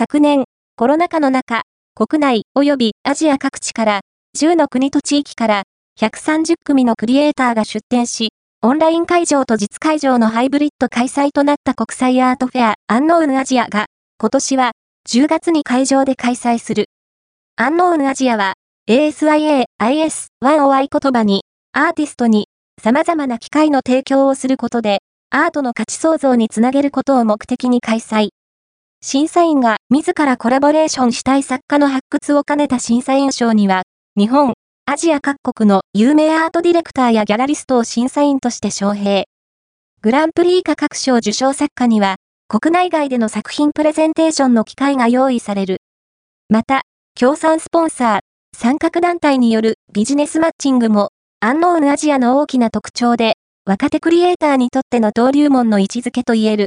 昨年、コロナ禍の中、国内及びアジア各地から10の国と地域から130組のクリエイターが出展し、オンライン会場と実会場のハイブリッド開催となった国際アートフェアアンノーンアジアが今年は10月に会場で開催する。アンノーンアジアは ASIA、IS1 を合言葉にアーティストに様々な機会の提供をすることでアートの価値創造につなげることを目的に開催。審査員が自らコラボレーションしたい作家の発掘を兼ねた審査員賞には、日本、アジア各国の有名アートディレクターやギャラリストを審査員として招聘。グランプリ以下各賞受賞作家には、国内外での作品プレゼンテーションの機会が用意される。また、協賛スポンサー、参画団体によるビジネスマッチングも、アンノーンアジアの大きな特徴で、若手クリエイターにとっての登竜門の位置づけと言える。